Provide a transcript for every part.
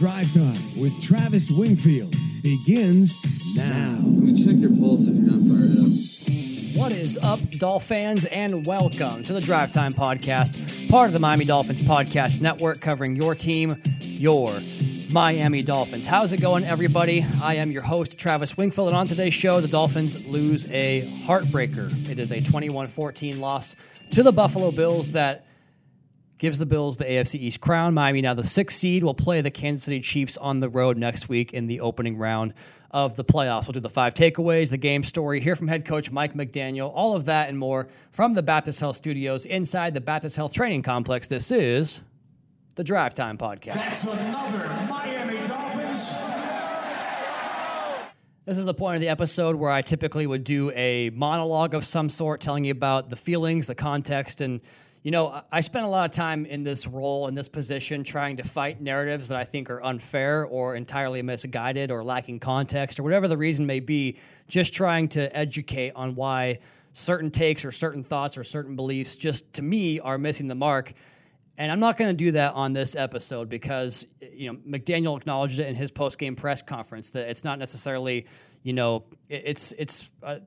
Drive Time with Travis Wingfield begins now. Let me check your pulse if you're not fired up. What is up, Dolph fans, and welcome to the Drive Time Podcast, part of the Miami Dolphins Podcast Network, covering your team, your Miami Dolphins. How's it going, everybody? I am your host, Travis Wingfield, and on today's show, the Dolphins lose a heartbreaker. It is a 21 14 loss to the Buffalo Bills that gives the Bills the AFC East crown. Miami now the sixth seed will play the Kansas City Chiefs on the road next week in the opening round of the playoffs. We'll do the five takeaways, the game story, hear from head coach Mike McDaniel, all of that and more from the Baptist Health Studios inside the Baptist Health Training Complex. This is the Drive Time Podcast. That's another Miami Dolphins. This is the point of the episode where I typically would do a monologue of some sort, telling you about the feelings, the context, and you know, I spent a lot of time in this role, in this position, trying to fight narratives that I think are unfair or entirely misguided or lacking context or whatever the reason may be, just trying to educate on why certain takes or certain thoughts or certain beliefs just to me are missing the mark. And I'm not going to do that on this episode because you know McDaniel acknowledged it in his post-game press conference that it's not necessarily you know it's it's uh,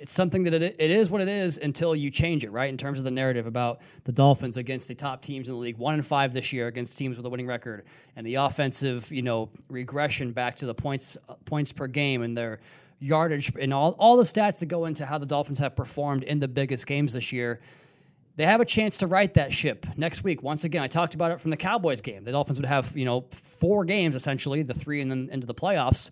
it's something that it, it is what it is until you change it, right? In terms of the narrative about the Dolphins against the top teams in the league, one and five this year against teams with a winning record, and the offensive, you know, regression back to the points points per game and their yardage and all all the stats that go into how the Dolphins have performed in the biggest games this year. They have a chance to right that ship next week. Once again, I talked about it from the Cowboys game. The Dolphins would have, you know, four games essentially, the three and then into the playoffs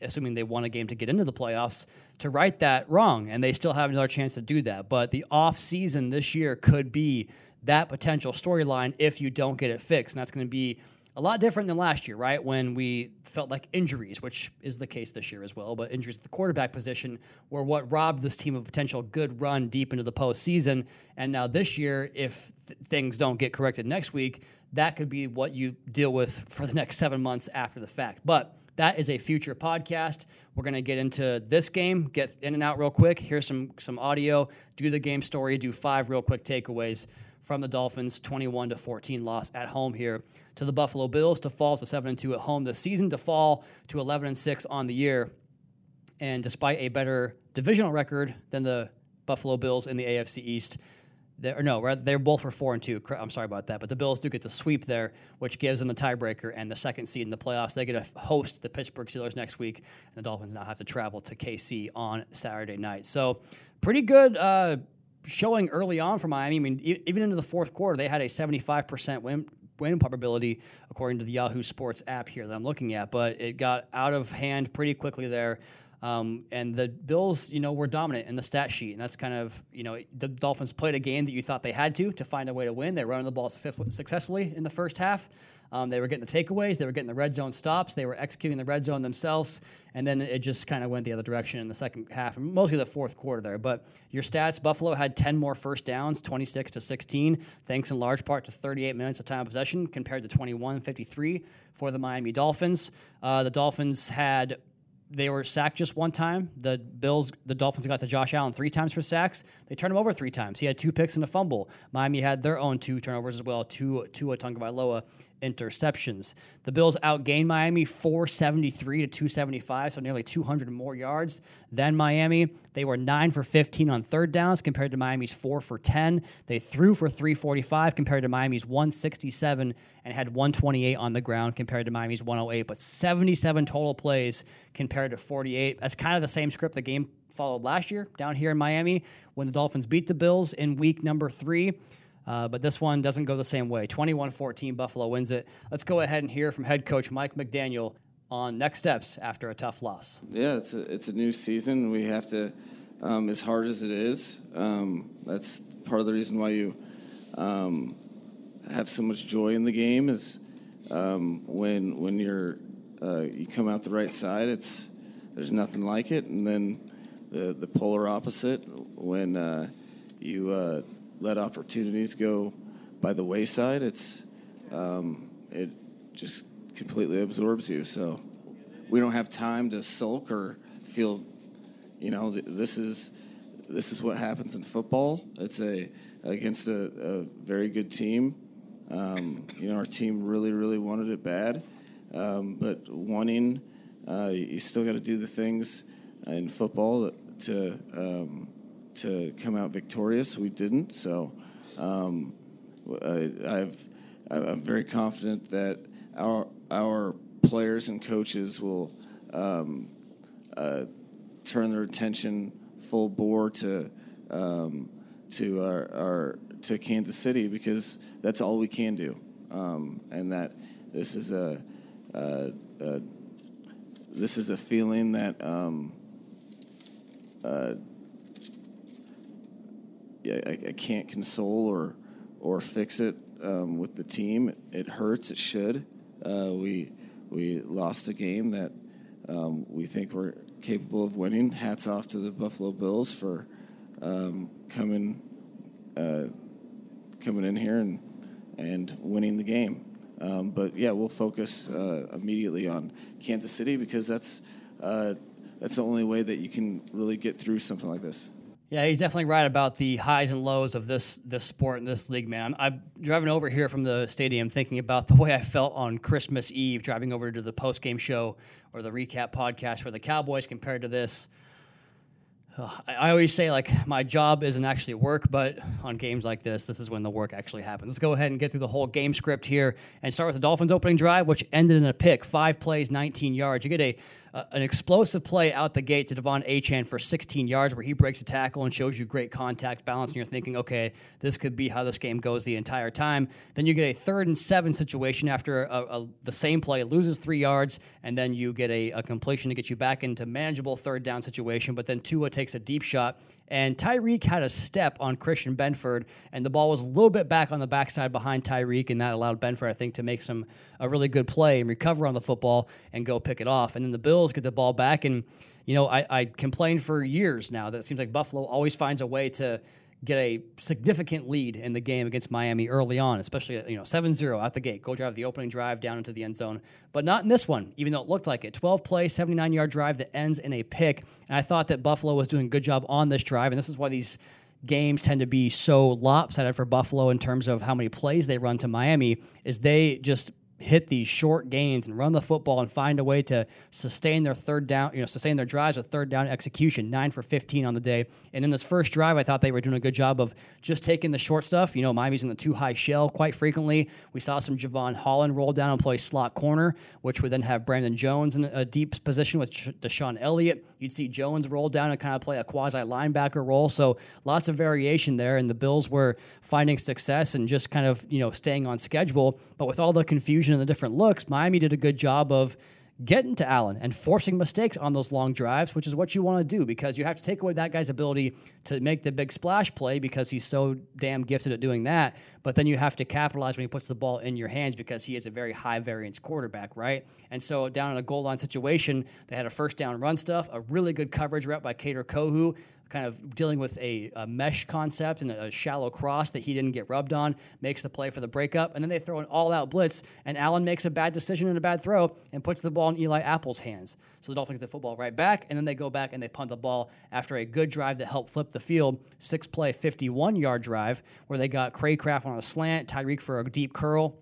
assuming they won a game to get into the playoffs, to right that wrong. And they still have another chance to do that. But the off season this year could be that potential storyline if you don't get it fixed. And that's going to be a lot different than last year, right? When we felt like injuries, which is the case this year as well, but injuries at the quarterback position were what robbed this team of potential good run deep into the postseason. And now this year, if th- things don't get corrected next week, that could be what you deal with for the next seven months after the fact. But that is a future podcast. We're going to get into this game, get in and out real quick. Here's some some audio, do the game story, do five real quick takeaways from the Dolphins 21 to 14 loss at home here to the Buffalo Bills to fall to 7 and 2 at home this season to fall to 11 and 6 on the year. And despite a better divisional record than the Buffalo Bills in the AFC East, they're, no, they're both were four and two. I'm sorry about that, but the Bills do get to sweep there, which gives them the tiebreaker and the second seed in the playoffs. They get to host the Pittsburgh Steelers next week, and the Dolphins now have to travel to KC on Saturday night. So, pretty good uh, showing early on for Miami. I mean, e- even into the fourth quarter, they had a 75% win win probability according to the Yahoo Sports app here that I'm looking at, but it got out of hand pretty quickly there. Um, and the Bills, you know, were dominant in the stat sheet, and that's kind of, you know, the Dolphins played a game that you thought they had to to find a way to win. They were running the ball success- successfully in the first half. Um, they were getting the takeaways, they were getting the red zone stops, they were executing the red zone themselves, and then it just kind of went the other direction in the second half, mostly the fourth quarter there. But your stats: Buffalo had 10 more first downs, 26 to 16, thanks in large part to 38 minutes of time of possession compared to 21 53 for the Miami Dolphins. Uh, the Dolphins had they were sacked just one time. The Bills, the Dolphins got to Josh Allen three times for sacks. They turned him over three times. He had two picks and a fumble. Miami had their own two turnovers as well, two Tua Tagovailoa interceptions. The Bills outgained Miami 473 to 275, so nearly 200 more yards than Miami. They were 9 for 15 on third downs compared to Miami's 4 for 10. They threw for 345 compared to Miami's 167 and had 128 on the ground compared to Miami's 108, but 77 total plays compared to 48. That's kind of the same script the game followed last year down here in Miami when the Dolphins beat the Bills in week number 3. Uh, but this one doesn't go the same way. 21 14, Buffalo wins it. Let's go ahead and hear from head coach Mike McDaniel on next steps after a tough loss. Yeah, it's a, it's a new season. We have to, um, as hard as it is, um, that's part of the reason why you um, have so much joy in the game is um, when when you're uh, you come out the right side. It's there's nothing like it, and then the the polar opposite when uh, you uh, let opportunities go by the wayside. It's um, it just completely absorbs you. So we don't have time to sulk or feel, you know, th- this is this is what happens in football. It's a against a, a very good team. Um, you know, our team really, really wanted it bad. um, but wanting, uh, you still got to do the things in football to um, to come out victorious. We didn't, so um, I, I've I'm very confident that our our players and coaches will um, uh, turn their attention full bore to um, to our, our, to Kansas City because that's all we can do, um, and that this is a, a, a, this is a feeling that. Um, uh, I, I, can't console or or fix it um, with the team. It hurts. It should. Uh, we we lost a game that um, we think we're capable of winning. Hats off to the Buffalo Bills for um, coming uh, coming in here and and winning the game. Um, but yeah, we'll focus uh, immediately on Kansas City because that's uh, that's the only way that you can really get through something like this. Yeah, he's definitely right about the highs and lows of this this sport and this league, man. I'm, I'm, driving over here from the stadium thinking about the way I felt on Christmas Eve, driving over to the post game show or the recap podcast for the Cowboys compared to this. I always say like my job isn't actually work, but on games like this, this is when the work actually happens. Let's go ahead and get through the whole game script here and start with the Dolphins' opening drive, which ended in a pick, five plays, 19 yards. You get a uh, an explosive play out the gate to De'Von Achane for 16 yards, where he breaks a tackle and shows you great contact balance, and you're thinking, okay, this could be how this game goes the entire time. Then you get a third and seven situation after a, a, the same play, loses three yards, and then you get a, a completion to get you back into manageable third down situation. But then Tua takes a deep shot and Tyreek had a step on Christian Benford, and the ball was a little bit back on the backside behind Tyreek, and that allowed Benford, I think, to make some a really good play and recover on the football and go pick it off. And then the Bills get the ball back, and you know, I, I complained for years now that it seems like Buffalo always finds a way to get a significant lead in the game against Miami early on, especially you know 7-0 out the gate. Go drive the opening drive down into the end zone, but not in this one, even though it looked like it. 12 play, 79 yard drive that ends in a pick. And I thought that Buffalo was doing a good job on this drive, and this is why these games tend to be so lopsided for Buffalo in terms of how many plays they run to Miami is they just hit these short gains and run the football and find a way to sustain their third down, you know, sustain their drives with third down execution, nine for 15 on the day. And in this first drive, I thought they were doing a good job of just taking the short stuff. You know, Miami's in the too high shell quite frequently. We saw some Jevon Holland roll down and play slot corner, which would then have Brandon Jones in a deep position with DeShon Elliott. You'd see Jones roll down and kind of play a quasi linebacker role. So lots of variation there. And the Bills were finding success and just kind of, you know, staying on schedule. But with all the confusion, and the different looks, Miami did a good job of getting to Allen and forcing mistakes on those long drives, which is what you want to do because you have to take away that guy's ability to make the big splash play because he's so damn gifted at doing that. But then you have to capitalize when he puts the ball in your hands because he is a very high variance quarterback, right? And so down in a goal line situation, they had a first down run stuff, a really good coverage rep by Kader Kohou, kind of dealing with a, a, mesh concept and a shallow cross that he didn't get rubbed on, makes the play for the breakup, and then they throw an all-out blitz, and Allen makes a bad decision and a bad throw and puts the ball in Eli Apple's hands. So the Dolphins get the football right back, and then they go back and they punt the ball after a good drive that helped flip the field, six-play, 51-yard drive where they got Cracraft on a slant, Tyreek for a deep curl,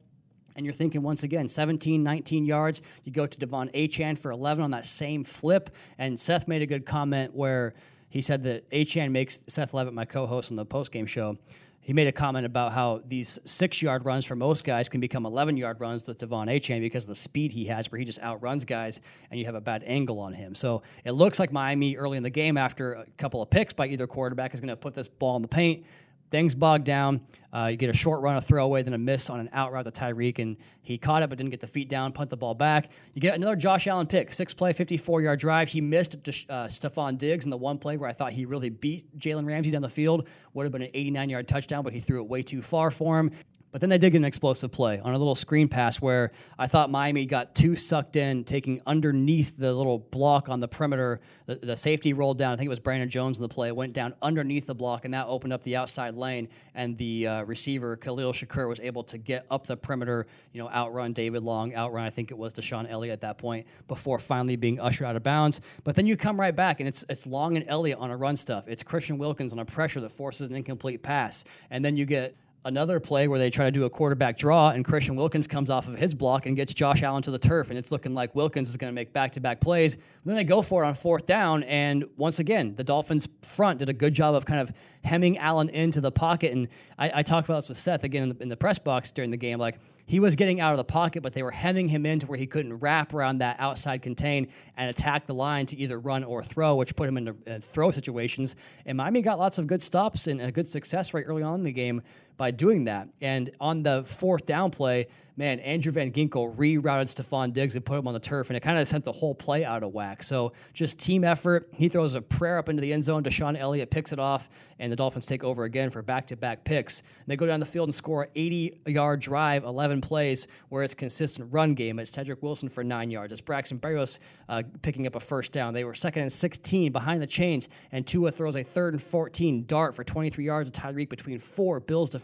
and you're thinking once again 17 19 yards. You go to De'Von Achane for 11 on that same flip and seth made a good comment where he said that Achane makes Seth Levitt, my co-host on the post-game show, he made a comment about how these six-yard runs for most guys can become 11-yard runs with De'Von Achane because of the speed he has, where he just outruns guys and you have a bad angle on him. So it looks like Miami early in the game, after a couple of picks by either quarterback, is going to put this ball in the paint things bogged down. Uh, you get a short run, a throwaway, then a miss on an out route to Tyreek, and he caught it but didn't get the feet down, punt the ball back. You get another Josh Allen pick, six play, 54 yard drive. He missed uh, Stefon Diggs in the one play where I thought he really beat Jalen Ramsey down the field. Would have been an 89 yard touchdown, but he threw it way too far for him. But then they did get an explosive play on a little screen pass where I thought Miami got too sucked in, taking underneath the little block on the perimeter. The, the, safety rolled down. I think it was Brandon Jones in the play. Went down underneath the block, and that opened up the outside lane. And the uh, receiver, Khalil Shakir was able to get up the perimeter, you know, outrun David Long, outrun, I think it was DeShon Elliott at that point, before finally being ushered out of bounds. But then you come right back, and it's, it's Long and Elliott on a run stuff. It's Christian Wilkins on a pressure that forces an incomplete pass. And then you get another play where they try to do a quarterback draw, and Christian Wilkins comes off of his block and gets Josh Allen to the turf, and it's looking like Wilkins is going to make back-to-back plays. then they go for it on fourth down, and once again, the Dolphins front did a good job of kind of hemming Allen into the pocket. And I, I talked about this with Seth again in the, in the press box during the game, like he was getting out of the pocket, but they were hemming him in to where he couldn't wrap around that outside contain and attack the line to either run or throw, which put him into uh, throw situations. And Miami got lots of good stops and a good success rate early on in the game by doing that. And on the fourth down play, man, Andrew Van Ginkel rerouted Stefon Diggs and put him on the turf, and it kind of sent the whole play out of whack. So just team effort. He throws a prayer up into the end zone. DeShon Elliott picks it off, and the Dolphins take over again for back-to-back picks. And they go down the field and score an 80-yard drive, 11 plays, where it's consistent run game. It's Cedric Wilson for nine yards. It's Braxton Berrios uh, picking up a first down. They were second and 16 behind the chains, and Tua throws a third and 14 dart for 23 yards to Tyreek between four Bills defenders,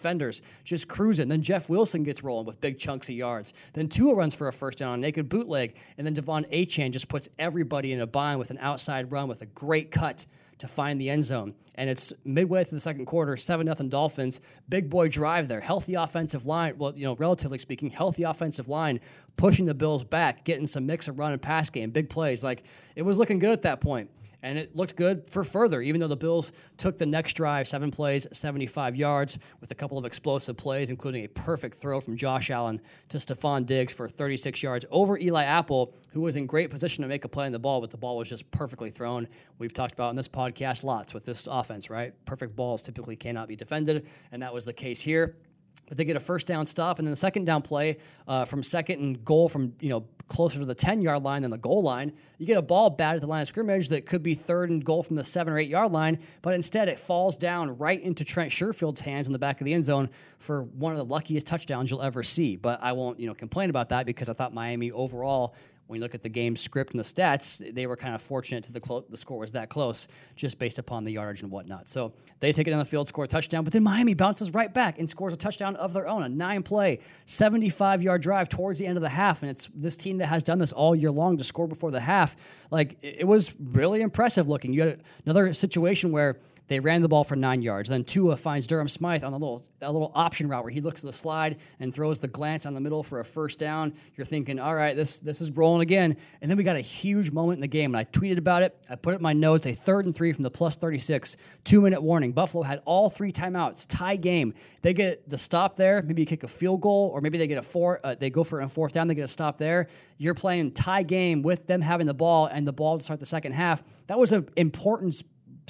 just cruising. Then Jeff Wilson gets rolling with big chunks of yards. Then Tua runs for a first down on naked bootleg, and then De'Von Achane just puts everybody in a bind with an outside run with a great cut to find the end zone. And it's midway through the second quarter, 7 0 Dolphins. Big boy drive there. Healthy offensive line. Well, you know, relatively speaking, healthy offensive line pushing the Bills back, getting some mix of run and pass game, big plays. Like it was looking good at that point and it looked good for further, even though the Bills took the next drive, seven plays, 75 yards, with a couple of explosive plays, including a perfect throw from Josh Allen to Stefon Diggs for 36 yards over Eli Apple, who was in great position to make a play on the ball, but the ball was just perfectly thrown. We've talked about in this podcast lots with this offense, right? Perfect balls typically cannot be defended, and that was the case here. But they get a first down stop, and then the second down play uh, from second and goal from you know closer to the 10 yard line than the goal line. You get a ball batted at the line of scrimmage that could be third and goal from the seven or eight yard line, but instead it falls down right into Trent Sherfield's hands in the back of the end zone for one of the luckiest touchdowns you'll ever see. But I won't you know complain about that because I thought Miami overall when you look at the game script and the stats, they were kind of fortunate to the clo- the score was that close, just based upon the yardage and whatnot. So they take it on the field, score a touchdown, but then Miami bounces right back and scores a touchdown of their own, a nine play, 75 yard drive towards the end of the half. And it's this team that has done this all year long to score before the half. Like it was really impressive looking. You had another situation where they ran the ball for nine yards. Then Tua finds Durham Smythe on a little a little option route where he looks at the slide and throws the glance on the middle for a first down. You're thinking, all right, this this is rolling again. And then we got a huge moment in the game, and I tweeted about it. I put it in my notes: a third and three from the plus 36, two minute warning. Buffalo had all three timeouts, tie game. They get the stop there. Maybe you kick a field goal, or maybe they get a four. Uh, they go for a fourth down. They get a stop there. You're playing tie game with them having the ball and the ball to start the second half. That was an important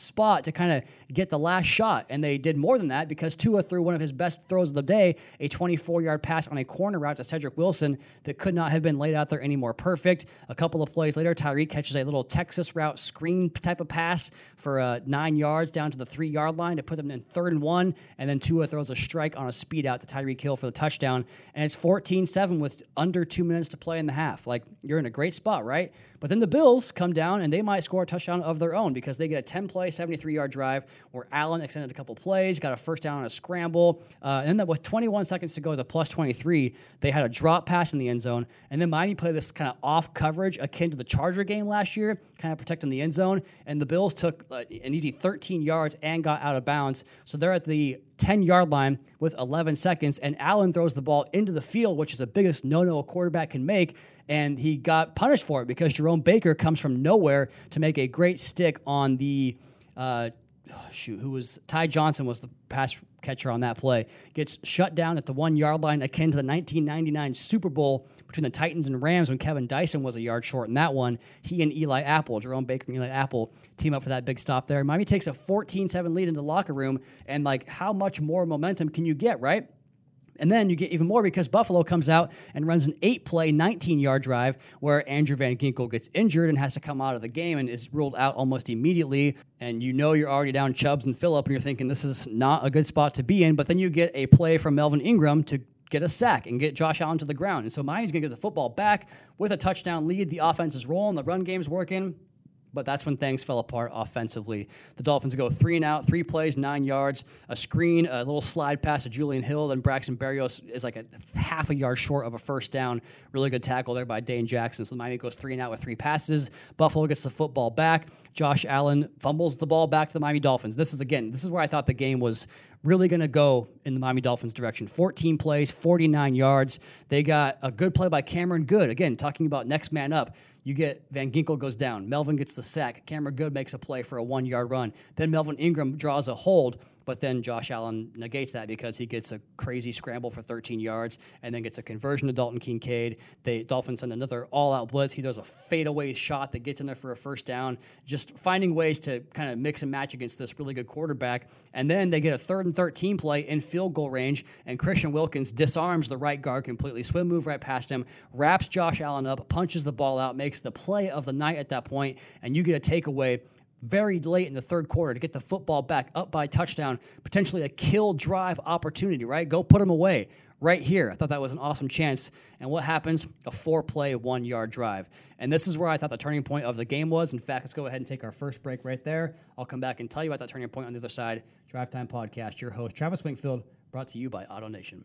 spot to kind of get the last shot. And they did more than that because Tua threw one of his best throws of the day, a 24 yard pass on a corner route to Cedric Wilson that could not have been laid out there any more perfect. A couple of plays later, Tyreek catches a little Texas route screen type of pass for uh, nine yards down to the three yard line to put them in third and one. And then Tua throws a strike on a speed out to Tyreek Hill for the touchdown. And it's 14 7 with under two minutes to play in the half. Like, you're in a great spot, right? But then the Bills come down and they might score a touchdown of their own because they get a 10 play, 73 yard drive where Allen extended a couple plays, got a first down on a scramble. Uh, and then with 21 seconds to go the plus 23, they had a drop pass in the end zone. And then Miami played this kind of off coverage akin to the Charger game last year, kind of protecting the end zone. And the Bills took uh, an easy 13 yards and got out of bounds. So they're at the 10 yard line with 11 seconds, and Allen throws the ball into the field, which is the biggest no no a quarterback can make. And he got punished for it because Jerome Baker comes from nowhere to make a great stick on the. Uh, shoot, who was Ty Johnson was the pass catcher on that play. Gets shut down at the one yard line, akin to the 1999 Super Bowl between the Titans and Rams when Kevin Dyson was a yard short in that one. He and Eli Apple, Jerome Baker and Eli Apple, team up for that big stop there. Miami takes a 14 7 lead into the locker room. And, like, how much more momentum can you get, right? And then you get even more because Buffalo comes out and runs an eight play, 19 yard drive where Andrew Van Ginkel gets injured and has to come out of the game and is ruled out almost immediately. And you know you're already down Chubbs and Philip and you're thinking this is not a good spot to be in. But then you get a play from Melvin Ingram to get a sack and get Josh Allen to the ground. And so Miami's going to get the football back with a touchdown lead. The offense is rolling, the run game's working. But that's when things fell apart offensively. The Dolphins go three and out, three plays, nine yards, a screen, a little slide pass to Julian Hill. Then Braxton Berrios is like a half a yard short of a first down. Really good tackle there by Dane Jackson. So Miami goes three and out with three passes. Buffalo gets the football back. Josh Allen fumbles the ball back to the Miami Dolphins. This is again, this is where I thought the game was really going to go in the Miami Dolphins direction. 14 plays, 49 yards. They got a good play by Cameron Goode. Again, talking about next man up. You get Van Ginkel goes down. Melvin gets the sack. Cameron Goode makes a play for a one yard run. Then Melvin Ingram draws a hold. But then Josh Allen negates that because he gets a crazy scramble for 13 yards and then gets a conversion to Dalton Kincaid. The Dolphins send another all out blitz. He does a fadeaway shot that gets in there for a first down. Just finding ways to kind of mix and match against this really good quarterback. And then they get a third and 13 play in field goal range, and Christian Wilkins disarms the right guard completely, swim move right past him, wraps Josh Allen up, punches the ball out, makes the play of the night at that point, and you get a takeaway very late in the third quarter to get the football back up by touchdown, potentially a kill drive opportunity, right? Go put them away right here. I thought that was an awesome chance. And what happens? A four play, one yard drive. And this is where I thought the turning point of the game was. In fact, let's go ahead and take our first break right there. I'll come back and tell you about that turning point on the other side. Drive Time Podcast, your host, Travis Wingfield, brought to you by Auto Nation.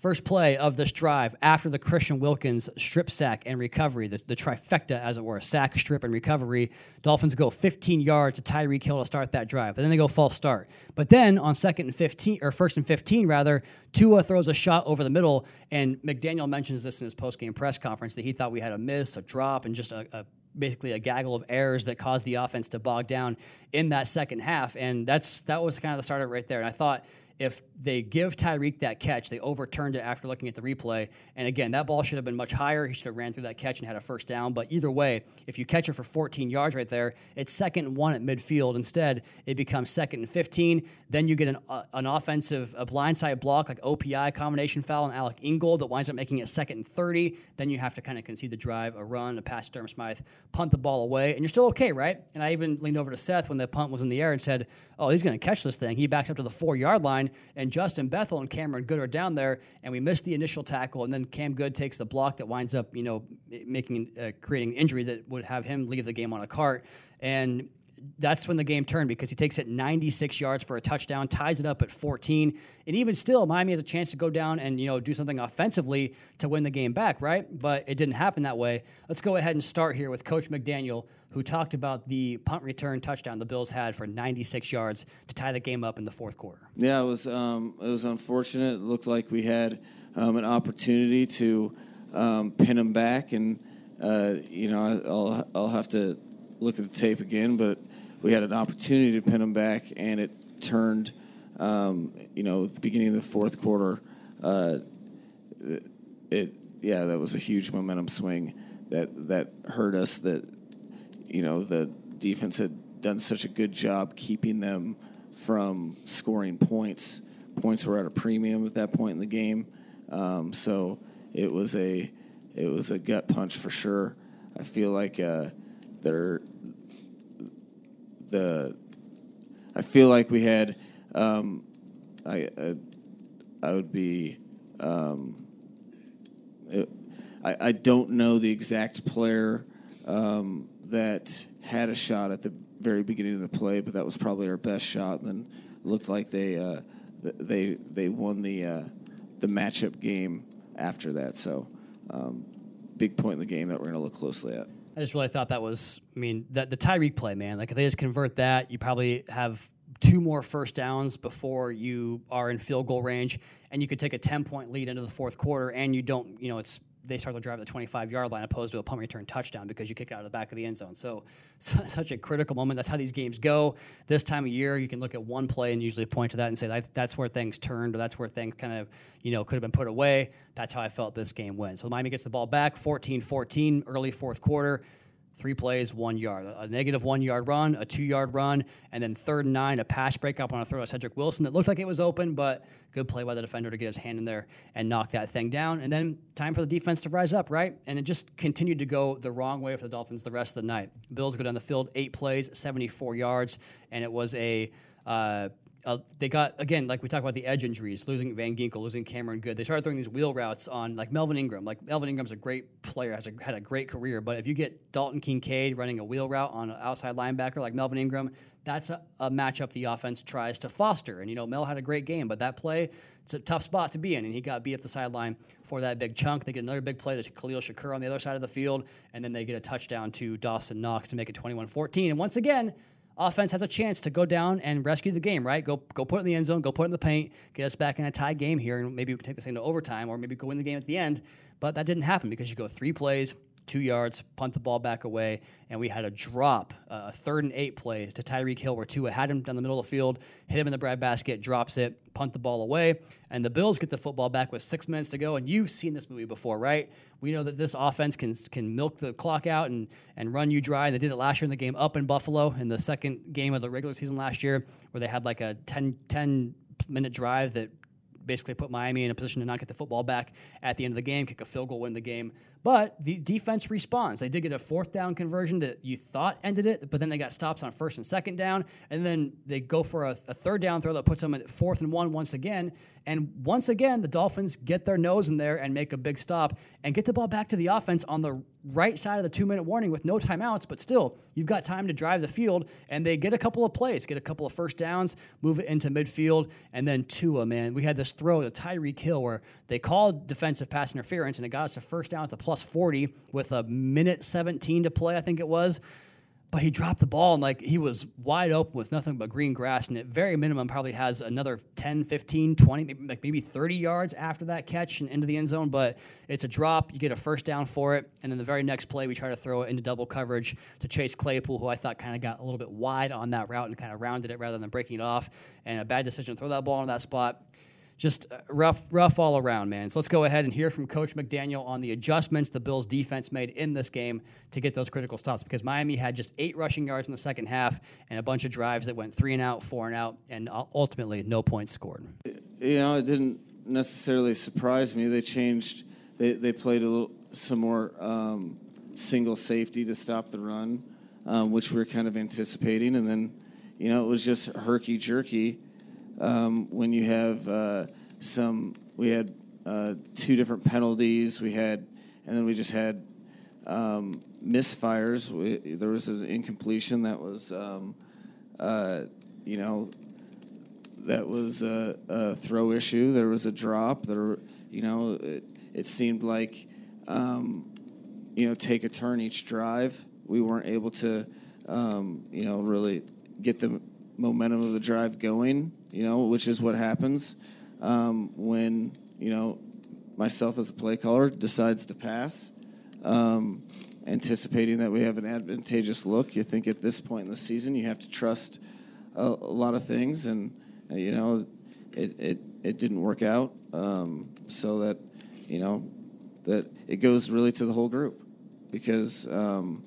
First play of this drive after the Christian Wilkins strip sack and recovery, the, the trifecta, as it were, sack, strip, and recovery. Dolphins go 15 yards to Tyreek Hill to start that drive, and then they go false start. But then on second and 15, or first and 15 rather, Tua throws a shot over the middle, and McDaniel mentions this in his post-game press conference that he thought we had a miss, a drop, and just a, a basically a gaggle of errors that caused the offense to bog down in that second half, and that's that was kind of the start right there. And I thought if they give Tyreek that catch, they overturned it after looking at the replay. And again, that ball should have been much higher. He should have ran through that catch and had a first down. But either way, if you catch it for 14 yards right there, it's second and one at midfield. Instead, it becomes second and 15. Then you get an, uh, an offensive, a blindside block like OPI combination foul on Alec Ingold that winds up making it second and 30. Then you have to kind of concede the drive, a run, a pass to Durham Smythe, punt the ball away, and you're still okay, right? And I even leaned over to Seth when the punt was in the air and said, "Oh, he's going to catch this thing." He backs up to the four yard line, and Justin Bethel and Cameron Goode are down there, and we missed the initial tackle, and then Cam Goode takes the block that winds up, you know, making uh, creating injury that would have him leave the game on a cart, and that's when the game turned because he takes it 96 yards for a touchdown, ties it up at 14, and even still, Miami has a chance to go down and you know do something offensively to win the game back, right? But it didn't happen that way. Let's go ahead and start here with Coach McDaniel, who talked about the punt return touchdown the Bills had for 96 yards to tie the game up in the fourth quarter. Yeah, it was um, it was unfortunate. It looked like we had um, an opportunity to um, pin him back, and uh, you know I'll I'll have to look at the tape again, but we had an opportunity to pin them back, and it turned. Um, you know, at the beginning of the fourth quarter, uh, it yeah, that was a huge momentum swing that that hurt us. That you know the defense had done such a good job keeping them from scoring points. Points were at a premium at that point in the game, um, so it was a it was a gut punch for sure. I feel like uh, they're the I feel like we had um, I, I I would be um, it, I, I don't know the exact player um, that had a shot at the very beginning of the play, but that was probably our best shot. And then looked like they uh, they they won the uh, the matchup game after that. So um, big point in the game that we're going to look closely at. I just really thought that was, I mean, that the Tyreek play, man. Like if they just convert that, you probably have two more first downs before you are in field goal range, and you could take a ten point lead into the fourth quarter, and you don't, you know, it's they start to drive the 25 yard line opposed to a punt return touchdown because you kick it out of the back of the end zone. So, so such a critical moment. That's how these games go. This time of year, you can look at one play and usually point to that and say that's that's where things turned or that's where things kind of you know could have been put away. That's how I felt this game went. So Miami gets the ball back, 14-14, early fourth quarter three plays, one yard, a negative one yard run, a two yard run, and then third and nine, a pass breakup on a throw to Cedric Wilson that looked like it was open, but good play by the defender to get his hand in there and knock that thing down. And then time for the defense to rise up, right? And it just continued to go the wrong way for the Dolphins the rest of the night. Bills go down the field, eight plays, 74 yards, and it was a uh, uh, they got again like we talked about the edge injuries, losing Van Ginkel, losing Cameron Goode. They started throwing these wheel routes on like Melvin Ingram. Like Melvin Ingram's a great player, has a, had a great career, but if you get Dalton Kincaid running a wheel route on an outside linebacker like Melvin Ingram, that's a, a matchup the offense tries to foster. And you know Mel had a great game, but that play it's a tough spot to be in, and he got beat up the sideline for that big chunk. They get another big play to Khalil Shakir on the other side of the field, and then they get a touchdown to Dawson Knox to make it 21-14. And once again offense has a chance to go down and rescue the game, right? Go go put it in the end zone, go put it in the paint, get us back in a tie game here, and maybe we can take this thing to overtime or maybe go win the game at the end. But that didn't happen because you go three plays, two yards, punt the ball back away, and we had a drop, uh, a third and eight play to Tyreek Hill where Tua had him down the middle of the field, hit him in the bread basket, drops it, punt the ball away, and the Bills get the football back with six minutes to go. And you've seen this movie before, right? We know that this offense can can milk the clock out and and run you dry. They did it last year in the game up in Buffalo in the second game of the regular season last year, where they had like a 10, 10 minute drive that basically put Miami in a position to not get the football back at the end of the game, kick a field goal, win the game. But the defense responds. They did get a fourth down conversion that you thought ended it, but then they got stops on first and second down, and then they go for a, a third down throw that puts them at fourth and one once again. And once again, the Dolphins get their nose in there and make a big stop and get the ball back to the offense on the right side of the two minute warning with no timeouts, but still, you've got time to drive the field. And they get a couple of plays, get a couple of first downs, move it into midfield. And then Tua, man, we had this throw to Tyreek Hill where they called defensive pass interference and it got us a first down at the plus 40 with a minute 17 to play, I think it was but he dropped the ball and like he was wide open with nothing but green grass and at very minimum probably has another 10 15 20 maybe, like maybe 30 yards after that catch and into the end zone but it's a drop. You get a first down for it and then the very next play we try to throw it into double coverage to Chase Claypool who i thought kind of got a little bit wide on that route and kind of rounded it rather than breaking it off. And a bad decision to throw that ball on that spot just uh, rough, rough all around, man. So let's go ahead and hear from Coach McDaniel on the adjustments the Bills' defense made in this game to get those critical stops. Because Miami had just eight rushing yards in the second half and a bunch of drives that went three and out, four and out, and ultimately no points scored. You know, it didn't necessarily surprise me. They changed. They they played a little some more um, single safety to stop the run, um, which we were kind of anticipating, and then you know it was just herky jerky um, when you have uh, some, we had uh, two different penalties. We had, and then we just had um, misfires. We, there was an incompletion that was, um, uh, you know, that was a, a, throw issue. There was a drop. There, you know, it, it seemed like, um, you know, take a turn each drive. We weren't able to, um, you know, really get the momentum of the drive going you know, which is what happens um, when, you know, myself as a play caller decides to pass, um, anticipating that we have an advantageous look. You think at this point in the season you have to trust a, a lot of things, and, you know, it, it, it didn't work out. Um, so that, you know, that it goes really to the whole group because, um,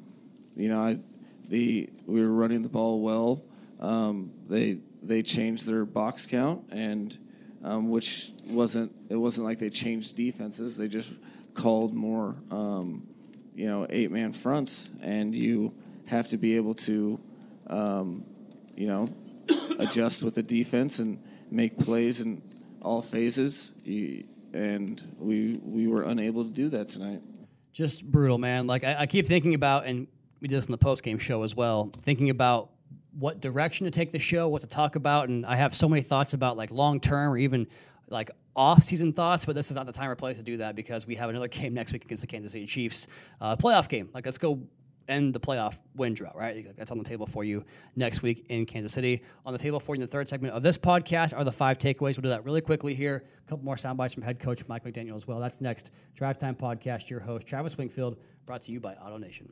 you know, I, the we were running the ball well. Um, they they changed their box count, and um, which wasn't it wasn't like they changed defenses. They just called more, um, you know, eight man fronts, and you have to be able to, um, you know, adjust with the defense and make plays in all phases. You, and we we were unable to do that tonight. Just brutal, man. Like I, I keep thinking about, and we did this in the post game show as well. Thinking about what direction to take the show, what to talk about, and I have so many thoughts about like long term or even like off season thoughts, but this is not the time or place to do that because we have another game next week against the Kansas City Chiefs, uh, playoff game. Like let's go end the playoff win drought, right? That's on the table for you next week in Kansas City. On the table for you in the third segment of this podcast are the five takeaways. We'll do that really quickly here. A couple more sound bites from head coach Mike McDaniel as well. That's next. Drive Time Podcast, your host, Travis Wingfield, brought to you by Auto Nation.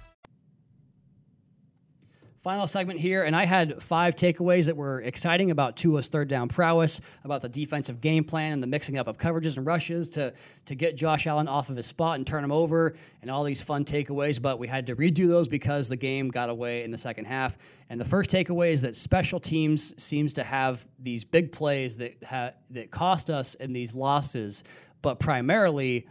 Final segment here, and I had five takeaways that were exciting about Tua's third down prowess, about the defensive game plan and the mixing up of coverages and rushes to to get Josh Allen off of his spot and turn him over, and all these fun takeaways. But we had to redo those because the game got away in the second half. And the first takeaway is that special teams seems to have these big plays that ha- that cost us in these losses, but primarily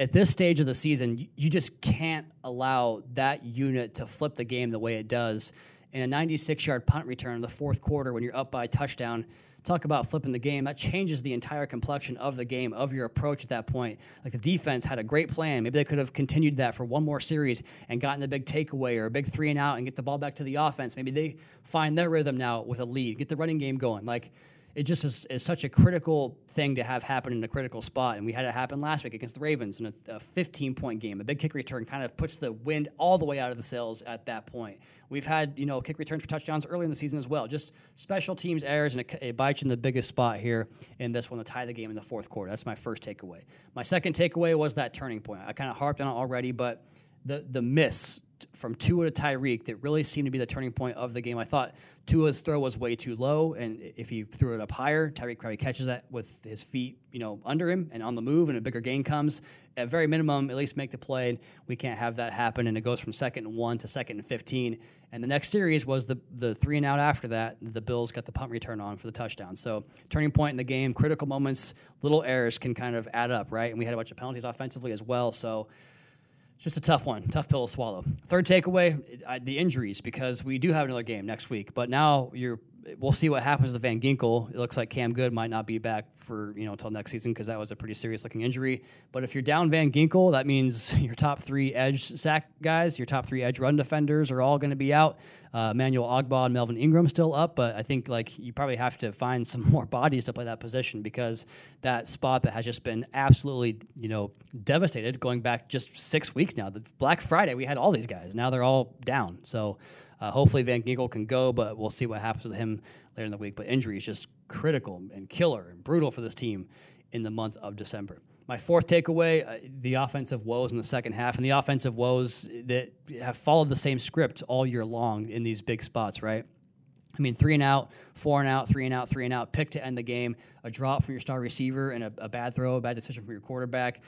at this stage of the season, you- just can't allow that unit to flip the game the way it does. In a 96 yard punt return in the fourth quarter, when you're up by a touchdown, talk about flipping the game. That changes the entire complexion of the game, of your approach at that point. Like the defense had a great plan. Maybe they could have continued that for one more series and gotten a big takeaway or a big three and out and get the ball back to the offense. Maybe they find their rhythm now with a lead, get the running game going. Like, it just is, is such a critical thing to have happen in a critical spot. And we had it happen last week against the Ravens in a, a 15 point game. A big kick return kind of puts the wind all the way out of the sails at that point. We've had, you know, kick returns for touchdowns early in the season as well. Just special teams errors, and it, it bites you in the biggest spot here in this one to tie the game in the fourth quarter. That's my first takeaway. My second takeaway was that turning point. I kind of harped on it already, but the the miss from Tua to Tyreek that really seemed to be the turning point of the game. I thought Tua's throw was way too low, and if he threw it up higher, Tyreek probably catches that with his feet, you know, under him and on the move, and a bigger gain comes. At very minimum, at least make the play. We can't have that happen, and it goes from second and one to second and fifteen. And the next series was the the three and out after that. The Bills got the punt return on for the touchdown. So turning point in the game, critical moments, little errors can kind of add up, right? And we had a bunch of penalties offensively as well. So just a tough one, tough pill to swallow. Third takeaway: the injuries, because we do have another game next week. But now you're, we'll see what happens with Van Ginkel. It looks like Cam Goode might not be back for you know until next season because that was a pretty serious looking injury. But if you're down Van Ginkel, that means your top three edge sack guys, your top three edge run defenders are all going to be out. Uh, Emmanuel Ogbah and Melvin Ingram still up, but I think like you probably have to find some more bodies to play that position because that spot that has just been absolutely you know devastated going back just six weeks now. The Black Friday we had all these guys, now they're all down. So uh, hopefully Van Ginkel can go, but we'll see what happens with him later in the week. But injury is just critical and killer and brutal for this team in the month of December. My fourth takeaway: uh, the offensive woes in the second half, and the offensive woes that have followed the same script all year long in these big spots, right? I mean, three and out, four and out, three and out, three and out, pick to end the game, a drop from your star receiver, and a, a bad throw, a bad decision from your quarterback.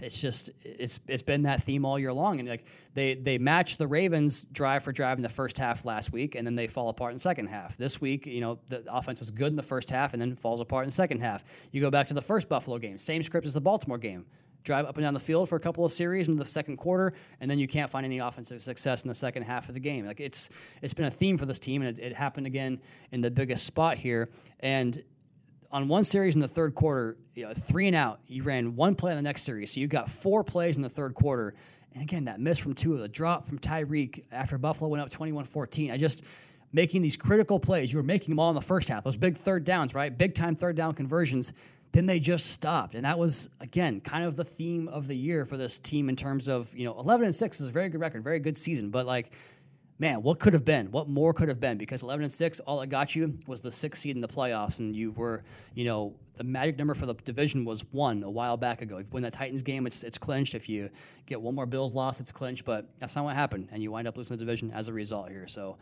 It's just it's it's been that theme all year long, and like they they match the Ravens drive for drive in the first half last week, and then they fall apart in the second half. This week, you know, the offense was good in the first half, and then falls apart in the second half. You go back to the first Buffalo game, same script as the Baltimore game drive up and down the field for a couple of series in the second quarter, and then you can't find any offensive success in the second half of the game. Like it's it's been a theme for this team, and it, it happened again in the biggest spot here. And on one series in the third quarter, you know, three and out, you ran one play in the next series, so you got four plays in the third quarter. And again, that miss from Tua, the drop from Tyreek after Buffalo went up 21-14. I just making these critical plays. You were making them all in the first half. Those big third downs, right? Big time third down conversions then they just stopped. And that was, again, kind of the theme of the year for this team in terms of, you know, 11 and 6 is a very good record, very good season. But like man, what could have been? What more could have been? Because 11 and 6, all it got you was the sixth seed in the playoffs. And you were, you know, the magic number for the division was one a while back ago. If you win that Titans game, it's, it's clinched. If you get one more Bills loss, it's clinched. But that's not what happened. And you wind up losing the division as a result here. So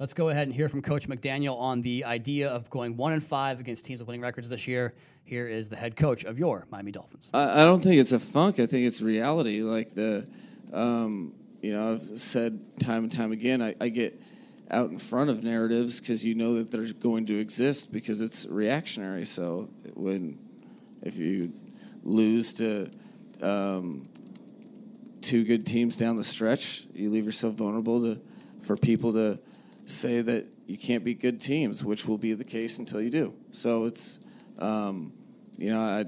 let's go ahead and hear from Coach McDaniel on the idea of going one and five against teams with winning records this year. Here is the head coach of your Miami Dolphins. I, I don't think it's a funk. I think it's reality. Like the, um, you know, I've said time and time again, I, I get out in front of narratives because you know that they're going to exist because it's reactionary. So when if you lose to um, two good teams down the stretch, you leave yourself vulnerable to for people to say that you can't beat good teams, which will be the case until you do. So it's um, you know I,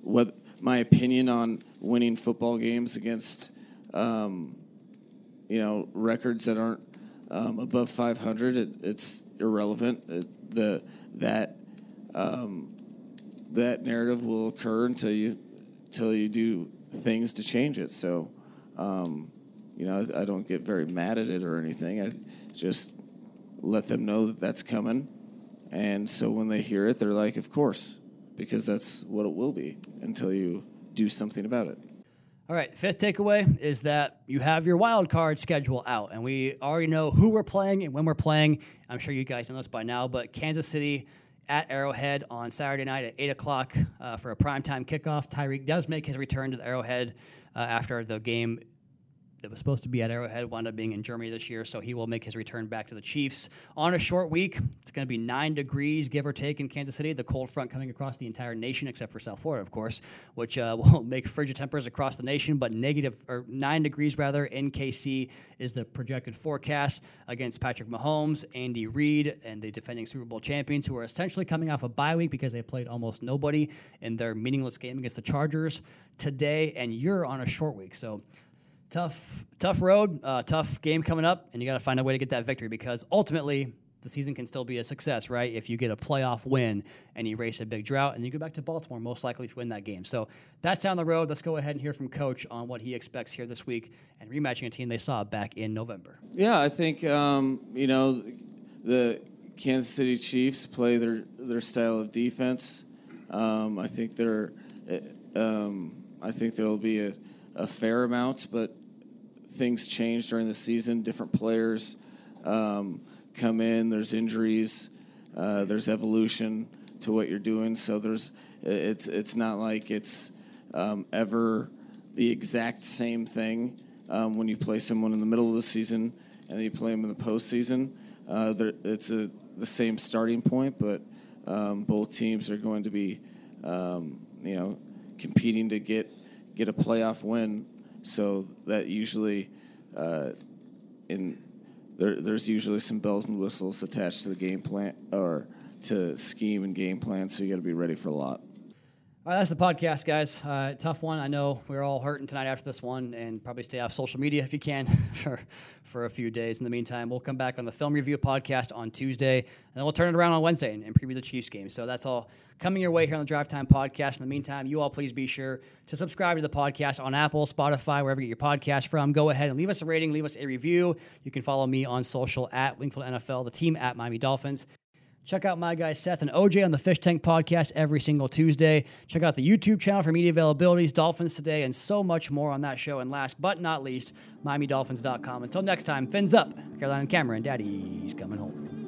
what my opinion on winning football games against um, you know records that aren't um, above 500, it, it's irrelevant. It, the that um, that narrative will occur until you until you do things to change it. So, um, you know, I, I, don't get very mad at it or anything. I just let them know that that's coming, and so when they hear it, they're like, "Of course," because that's what it will be until you do something about it. All right, fifth takeaway is that you have your wild card schedule out, and we already know who we're playing and when we're playing. I'm sure you guys know this by now, but Kansas City at Arrowhead on Saturday night at 8 o'clock uh, for a primetime kickoff. Tyreek does make his return to the Arrowhead uh, after the game that was supposed to be at Arrowhead wound up being in Germany this year, so he will make his return back to the Chiefs on a short week. It's going to be nine degrees, give or take, in Kansas City. The cold front coming across the entire nation, except for South Florida, of course, which uh, will make frigid tempers across the nation. But negative or nine degrees rather in KC is the projected forecast against Patrick Mahomes, Andy Reid, and the defending Super Bowl champions, who are essentially coming off a bye week because they played almost nobody in their meaningless game against the Chargers today, and you're on a short week, so tough, tough road, uh, tough game coming up, and you got to find a way to get that victory because ultimately the season can still be a success, right? If you get a playoff win and you erase a big drought, and you go back to Baltimore, most likely you win that game. So that's down the road. Let's go ahead and hear from Coach on what he expects here this week and rematching a team they saw back in November. Yeah, I think um, you know the Kansas City Chiefs play their their style of defense. Um, I think they're. Um, I think there'll be a, a fair amount, but things change during the season. Different players um, come in. There's injuries. Uh, there's evolution to what you're doing. So there's it's it's not like it's um, ever the exact same thing um, when you play someone in the middle of the season and then you play them in the postseason. Uh, it's a the same starting point, but um, both teams are going to be um, you know competing to get get a playoff win so that usually, uh, in there, there's usually some bells and whistles attached to the game plan or to scheme and game plan. So you got to be ready for a lot. That's the podcast, guys. Uh, tough one. I know we're all hurting tonight after this one, and probably stay off social media if you can for for a few days. In the meantime, we'll come back on the film review podcast on Tuesday, and then we'll turn it around on Wednesday and, and preview the Chiefs game. So that's all coming your way here on the Drive Time podcast. In the meantime, you all please be sure to subscribe to the podcast on Apple, Spotify, wherever you get your podcast from. Go ahead and leave us a rating, leave us a review. You can follow me on social at Wingfield NFL, the team at Miami Dolphins. Check out my guys Seth and OJ on the Fish Tank podcast every single Tuesday. Check out the YouTube channel for media availabilities, Dolphins Today, and so much more on that show. And last but not least, MiamiDolphins.com. Until next time, fins up. Carolina Cameron, Daddy's coming home.